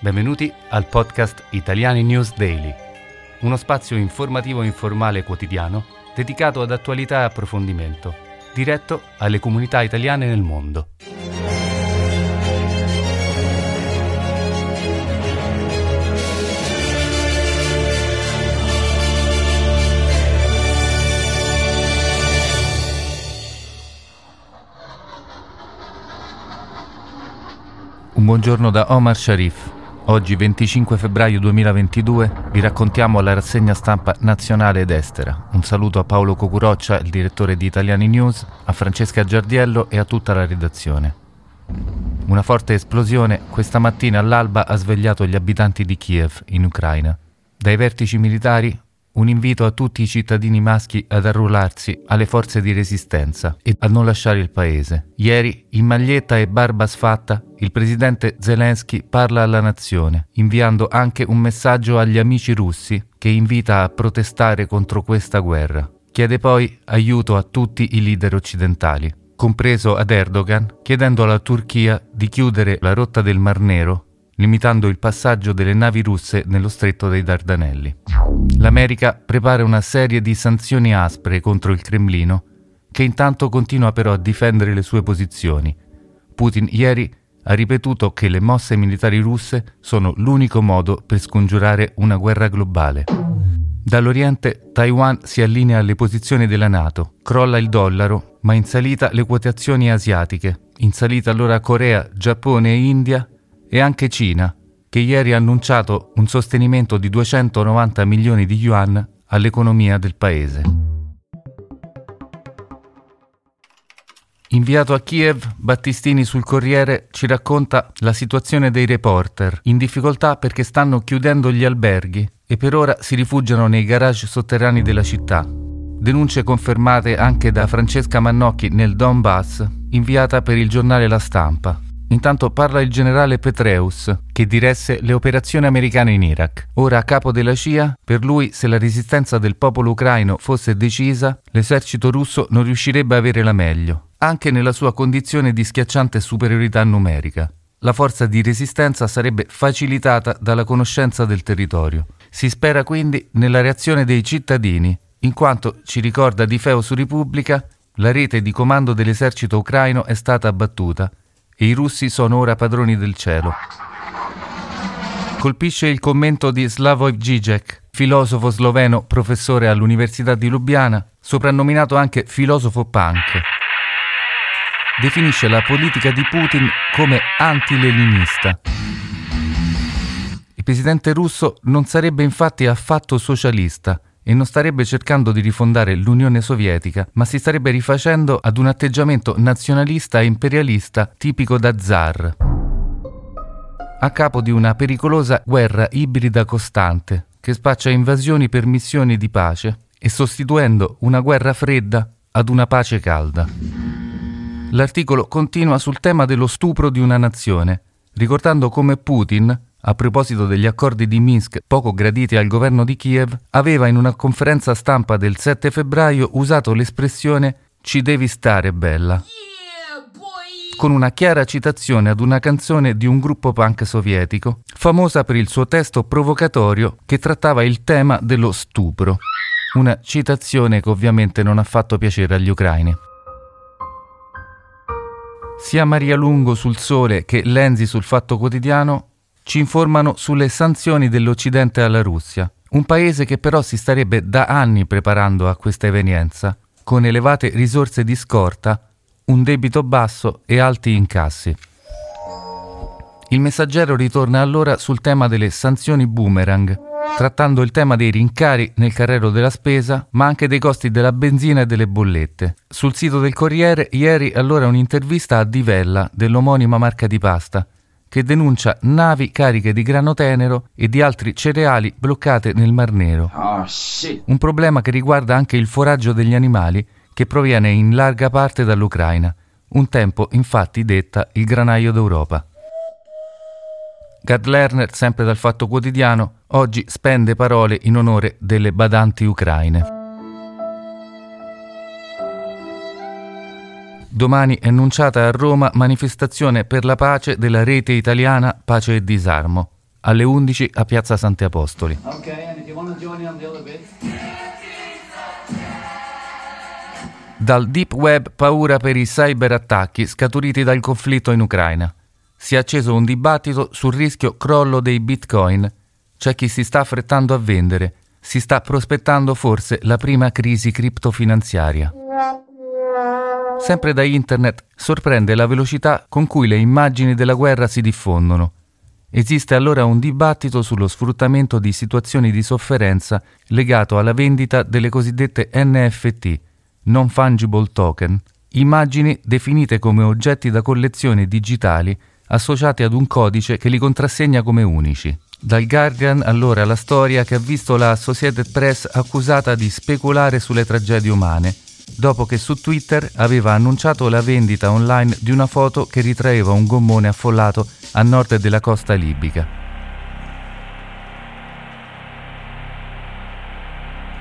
Benvenuti al podcast Italiani News Daily, uno spazio informativo informale quotidiano dedicato ad attualità e approfondimento, diretto alle comunità italiane nel mondo. Un buongiorno da Omar Sharif. Oggi 25 febbraio 2022 vi raccontiamo la rassegna stampa nazionale ed estera. Un saluto a Paolo Cocuroccia, il direttore di Italiani News, a Francesca Giardiello e a tutta la redazione. Una forte esplosione questa mattina all'alba ha svegliato gli abitanti di Kiev, in Ucraina. Dai vertici militari un invito a tutti i cittadini maschi ad arruolarsi alle forze di resistenza e a non lasciare il paese. Ieri, in maglietta e barba sfatta, il presidente Zelensky parla alla nazione, inviando anche un messaggio agli amici russi che invita a protestare contro questa guerra. Chiede poi aiuto a tutti i leader occidentali, compreso ad Erdogan, chiedendo alla Turchia di chiudere la rotta del Mar Nero limitando il passaggio delle navi russe nello stretto dei Dardanelli. L'America prepara una serie di sanzioni aspre contro il Cremlino, che intanto continua però a difendere le sue posizioni. Putin ieri ha ripetuto che le mosse militari russe sono l'unico modo per scongiurare una guerra globale. Dall'Oriente Taiwan si allinea alle posizioni della Nato, crolla il dollaro, ma in salita le quotazioni asiatiche, in salita allora Corea, Giappone e India e anche Cina, che ieri ha annunciato un sostenimento di 290 milioni di yuan all'economia del paese. Inviato a Kiev, Battistini sul Corriere ci racconta la situazione dei reporter, in difficoltà perché stanno chiudendo gli alberghi e per ora si rifugiano nei garage sotterranei della città. Denunce confermate anche da Francesca Mannocchi nel Donbass, inviata per il giornale La Stampa. Intanto parla il generale Petreus, che diresse le operazioni americane in Iraq. Ora a capo della CIA, per lui se la resistenza del popolo ucraino fosse decisa, l'esercito russo non riuscirebbe a avere la meglio, anche nella sua condizione di schiacciante superiorità numerica. La forza di resistenza sarebbe facilitata dalla conoscenza del territorio. Si spera quindi nella reazione dei cittadini, in quanto, ci ricorda di Feo su Repubblica, la rete di comando dell'esercito ucraino è stata abbattuta e i russi sono ora padroni del cielo. Colpisce il commento di Slavoj Žižek, filosofo sloveno, professore all'Università di Lubiana, soprannominato anche filosofo punk. Definisce la politica di Putin come anti-leninista. Il presidente russo non sarebbe infatti affatto socialista, e non starebbe cercando di rifondare l'Unione Sovietica, ma si starebbe rifacendo ad un atteggiamento nazionalista e imperialista tipico da zar. A capo di una pericolosa guerra ibrida costante, che spaccia invasioni per missioni di pace e sostituendo una guerra fredda ad una pace calda. L'articolo continua sul tema dello stupro di una nazione, ricordando come Putin a proposito degli accordi di Minsk poco graditi al governo di Kiev, aveva in una conferenza stampa del 7 febbraio usato l'espressione ci devi stare bella, con una chiara citazione ad una canzone di un gruppo punk sovietico, famosa per il suo testo provocatorio che trattava il tema dello stupro. Una citazione che ovviamente non ha fatto piacere agli ucraini. Sia Maria Lungo sul Sole che Lenzi sul Fatto Quotidiano ci informano sulle sanzioni dell'Occidente alla Russia, un paese che però si starebbe da anni preparando a questa evenienza, con elevate risorse di scorta, un debito basso e alti incassi. Il messaggero ritorna allora sul tema delle sanzioni boomerang, trattando il tema dei rincari nel carrello della spesa, ma anche dei costi della benzina e delle bollette. Sul sito del Corriere ieri allora un'intervista a Divella dell'omonima marca di pasta, che denuncia navi cariche di grano tenero e di altri cereali bloccate nel Mar Nero. Oh, Un problema che riguarda anche il foraggio degli animali che proviene in larga parte dall'Ucraina, un tempo infatti detta il granaio d'Europa. Gad Lerner, sempre dal Fatto Quotidiano, oggi spende parole in onore delle badanti ucraine. Domani è annunciata a Roma manifestazione per la pace della rete italiana Pace e Disarmo. alle 11 a Piazza Santi Apostoli. Dal deep web paura per i cyberattacchi scaturiti dal conflitto in Ucraina. Si è acceso un dibattito sul rischio crollo dei bitcoin. C'è chi si sta affrettando a vendere. Si sta prospettando forse la prima crisi criptofinanziaria. Sempre da internet sorprende la velocità con cui le immagini della guerra si diffondono. Esiste allora un dibattito sullo sfruttamento di situazioni di sofferenza legato alla vendita delle cosiddette NFT, non fungible token, immagini definite come oggetti da collezione digitali associati ad un codice che li contrassegna come unici. Dal Guardian allora la storia che ha visto la Associated Press accusata di speculare sulle tragedie umane dopo che su Twitter aveva annunciato la vendita online di una foto che ritraeva un gommone affollato a nord della costa libica.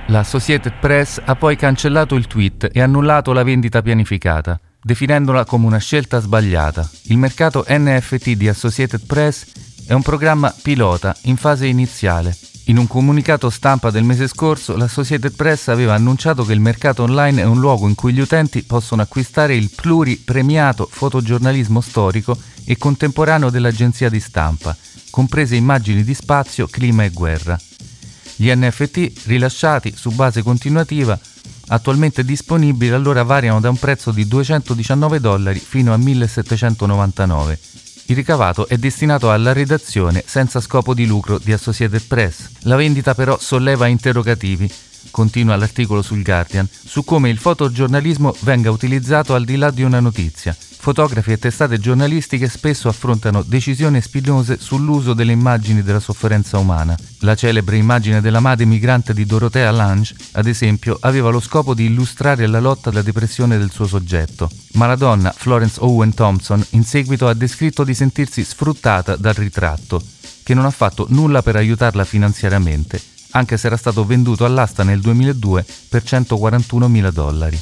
La Associated Press ha poi cancellato il tweet e annullato la vendita pianificata, definendola come una scelta sbagliata. Il mercato NFT di Associated Press è un programma pilota in fase iniziale in un comunicato stampa del mese scorso, l'Associated Press aveva annunciato che il mercato online è un luogo in cui gli utenti possono acquistare il pluripremiato fotogiornalismo storico e contemporaneo dell'agenzia di stampa, comprese immagini di spazio, clima e guerra. Gli NFT, rilasciati su base continuativa, attualmente disponibili allora variano da un prezzo di 219 dollari fino a 1799 il ricavato è destinato alla redazione senza scopo di lucro di Associated Press. La vendita però solleva interrogativi, continua l'articolo sul Guardian, su come il fotogiornalismo venga utilizzato al di là di una notizia Fotografi e testate giornalistiche spesso affrontano decisioni spinose sull'uso delle immagini della sofferenza umana. La celebre immagine della madre migrante di Dorothea Lange, ad esempio, aveva lo scopo di illustrare la lotta alla depressione del suo soggetto. Ma la donna, Florence Owen Thompson, in seguito ha descritto di sentirsi sfruttata dal ritratto, che non ha fatto nulla per aiutarla finanziariamente, anche se era stato venduto all'asta nel 2002 per 141 mila dollari.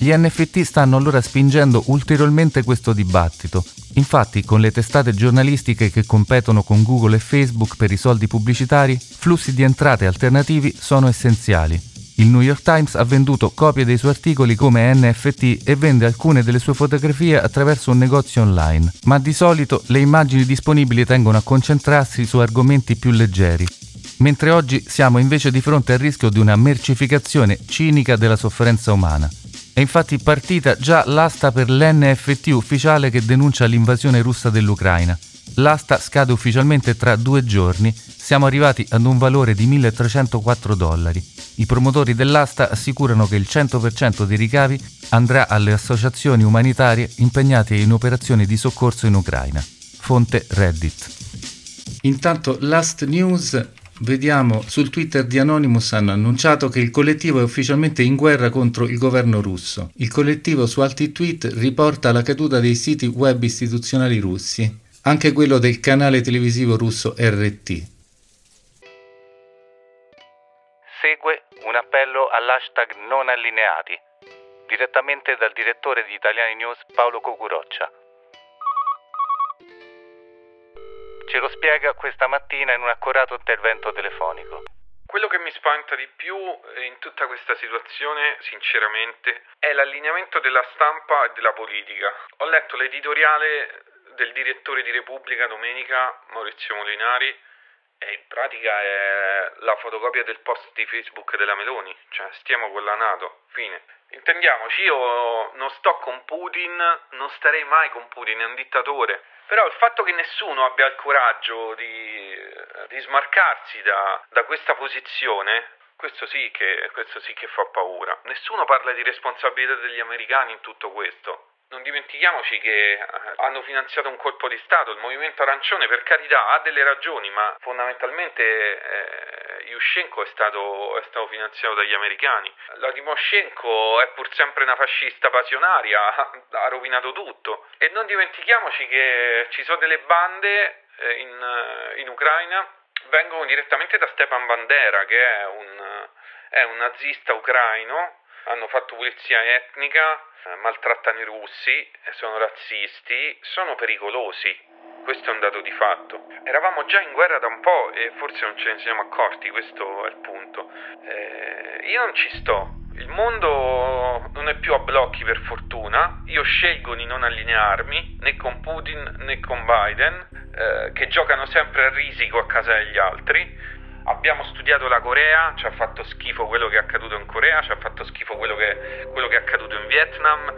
Gli NFT stanno allora spingendo ulteriormente questo dibattito. Infatti, con le testate giornalistiche che competono con Google e Facebook per i soldi pubblicitari, flussi di entrate alternativi sono essenziali. Il New York Times ha venduto copie dei suoi articoli come NFT e vende alcune delle sue fotografie attraverso un negozio online, ma di solito le immagini disponibili tengono a concentrarsi su argomenti più leggeri, mentre oggi siamo invece di fronte al rischio di una mercificazione cinica della sofferenza umana. È infatti partita già l'asta per l'NFT ufficiale che denuncia l'invasione russa dell'Ucraina. L'asta scade ufficialmente tra due giorni, siamo arrivati ad un valore di 1304 dollari. I promotori dell'asta assicurano che il 100% dei ricavi andrà alle associazioni umanitarie impegnate in operazioni di soccorso in Ucraina. Fonte Reddit. Intanto Last News Vediamo sul Twitter di Anonymous hanno annunciato che il collettivo è ufficialmente in guerra contro il governo russo. Il collettivo su altri tweet riporta la caduta dei siti web istituzionali russi, anche quello del canale televisivo russo RT. Segue un appello all'hashtag non allineati, direttamente dal direttore di Italiani News Paolo Cocuroccia. Ce lo spiega questa mattina in un accorato intervento telefonico. Quello che mi spaventa di più eh, in tutta questa situazione, sinceramente, è l'allineamento della stampa e della politica. Ho letto l'editoriale del direttore di Repubblica domenica, Maurizio Molinari, e in pratica è la fotocopia del post di Facebook della Meloni, cioè stiamo con la Nato, fine. Intendiamoci, io non sto con Putin, non starei mai con Putin, è un dittatore. Però il fatto che nessuno abbia il coraggio di, di smarcarsi da, da questa posizione questo sì, che, questo sì che fa paura. Nessuno parla di responsabilità degli americani in tutto questo. Non dimentichiamoci che eh, hanno finanziato un colpo di Stato, il movimento arancione per carità ha delle ragioni, ma fondamentalmente eh, Yushchenko è stato, è stato, finanziato dagli americani. La Timoshenko è pur sempre una fascista passionaria, ha rovinato tutto. E non dimentichiamoci che ci sono delle bande eh, in, eh, in Ucraina, vengono direttamente da Stepan Bandera, che è un, è un nazista ucraino, hanno fatto pulizia etnica, eh, maltrattano i russi, sono razzisti, sono pericolosi. questo è un dato di fatto. Eravamo già in guerra da un po' e forse non ce ne siamo accorti, questo è il punto. Eh, io non ci sto, il mondo non è più a blocchi per fortuna, io scelgo di non allinearmi né con Putin né con Biden, eh, che giocano sempre a risico a casa degli altri. Abbiamo studiato la Corea, ci ha fatto schifo quello che è accaduto in Corea, ci ha fatto schifo quello che, quello che è accaduto in Vietnam,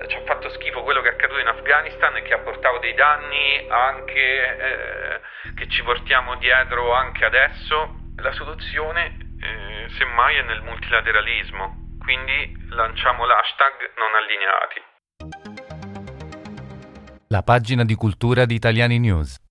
eh, ci ha fatto schifo quello che è accaduto in Afghanistan e che ha portato dei danni anche eh, che ci portiamo dietro anche adesso. La soluzione eh, semmai è nel multilateralismo, quindi lanciamo l'hashtag non allineati. La pagina di cultura di Italiani News.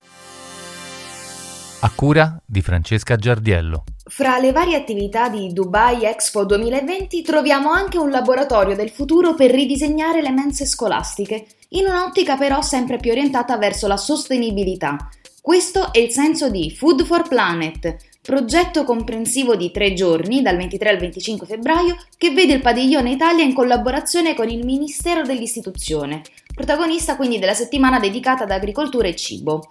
A cura di Francesca Giardiello. Fra le varie attività di Dubai Expo 2020 troviamo anche un laboratorio del futuro per ridisegnare le mense scolastiche, in un'ottica però sempre più orientata verso la sostenibilità. Questo è il senso di Food for Planet, progetto comprensivo di tre giorni, dal 23 al 25 febbraio, che vede il Padiglione Italia in collaborazione con il Ministero dell'Istituzione, protagonista quindi della settimana dedicata ad agricoltura e cibo.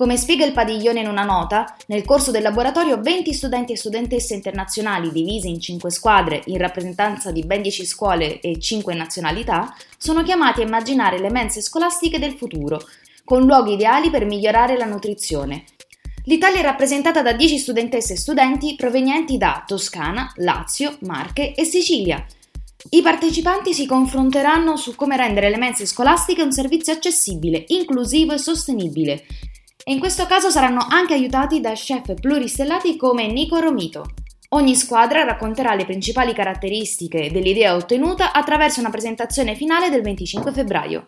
Come spiega il Padiglione in una nota, nel corso del laboratorio 20 studenti e studentesse internazionali divisi in 5 squadre in rappresentanza di ben 10 scuole e 5 nazionalità sono chiamati a immaginare le mense scolastiche del futuro, con luoghi ideali per migliorare la nutrizione, L'Italia è rappresentata da 10 studentesse e studenti provenienti da Toscana, Lazio, Marche e Sicilia. I partecipanti si confronteranno su come rendere le mense scolastiche un servizio accessibile, inclusivo e sostenibile. E in questo caso saranno anche aiutati da chef pluristellati come Nico Romito. Ogni squadra racconterà le principali caratteristiche dell'idea ottenuta attraverso una presentazione finale del 25 febbraio.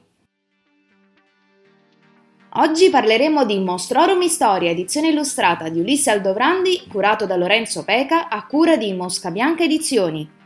Oggi parleremo di Mostrorum Storia, edizione illustrata di Ulisse Aldovrandi, curato da Lorenzo Peca, a cura di Mosca Bianca Edizioni.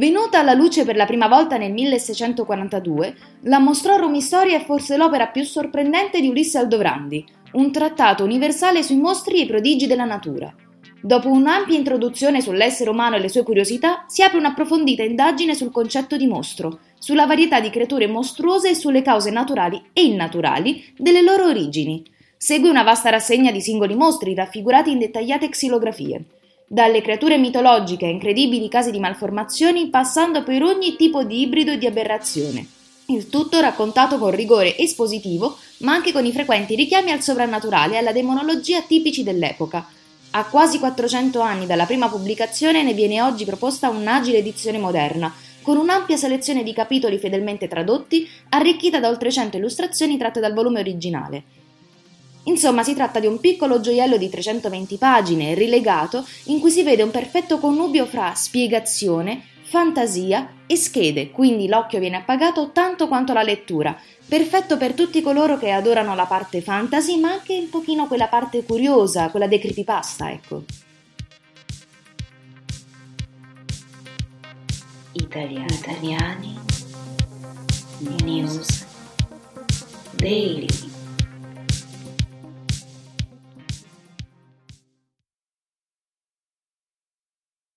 Venuta alla luce per la prima volta nel 1642, la Mostrorum Storia è forse l'opera più sorprendente di Ulisse Aldovrandi, un trattato universale sui mostri e i prodigi della natura. Dopo un'ampia introduzione sull'essere umano e le sue curiosità, si apre un'approfondita indagine sul concetto di mostro, sulla varietà di creature mostruose e sulle cause naturali e innaturali delle loro origini. Segue una vasta rassegna di singoli mostri raffigurati in dettagliate xilografie. Dalle creature mitologiche a incredibili casi di malformazioni, passando per ogni tipo di ibrido e di aberrazione. Il tutto raccontato con rigore espositivo, ma anche con i frequenti richiami al sovrannaturale e alla demonologia tipici dell'epoca. A quasi 400 anni dalla prima pubblicazione ne viene oggi proposta un'agile edizione moderna, con un'ampia selezione di capitoli fedelmente tradotti, arricchita da oltre 100 illustrazioni tratte dal volume originale. Insomma, si tratta di un piccolo gioiello di 320 pagine, rilegato, in cui si vede un perfetto connubio fra spiegazione, fantasia e schede, quindi l'occhio viene appagato tanto quanto la lettura, perfetto per tutti coloro che adorano la parte fantasy, ma anche un pochino quella parte curiosa, quella dei creepypasta, ecco. Italiani, Italiani News Daily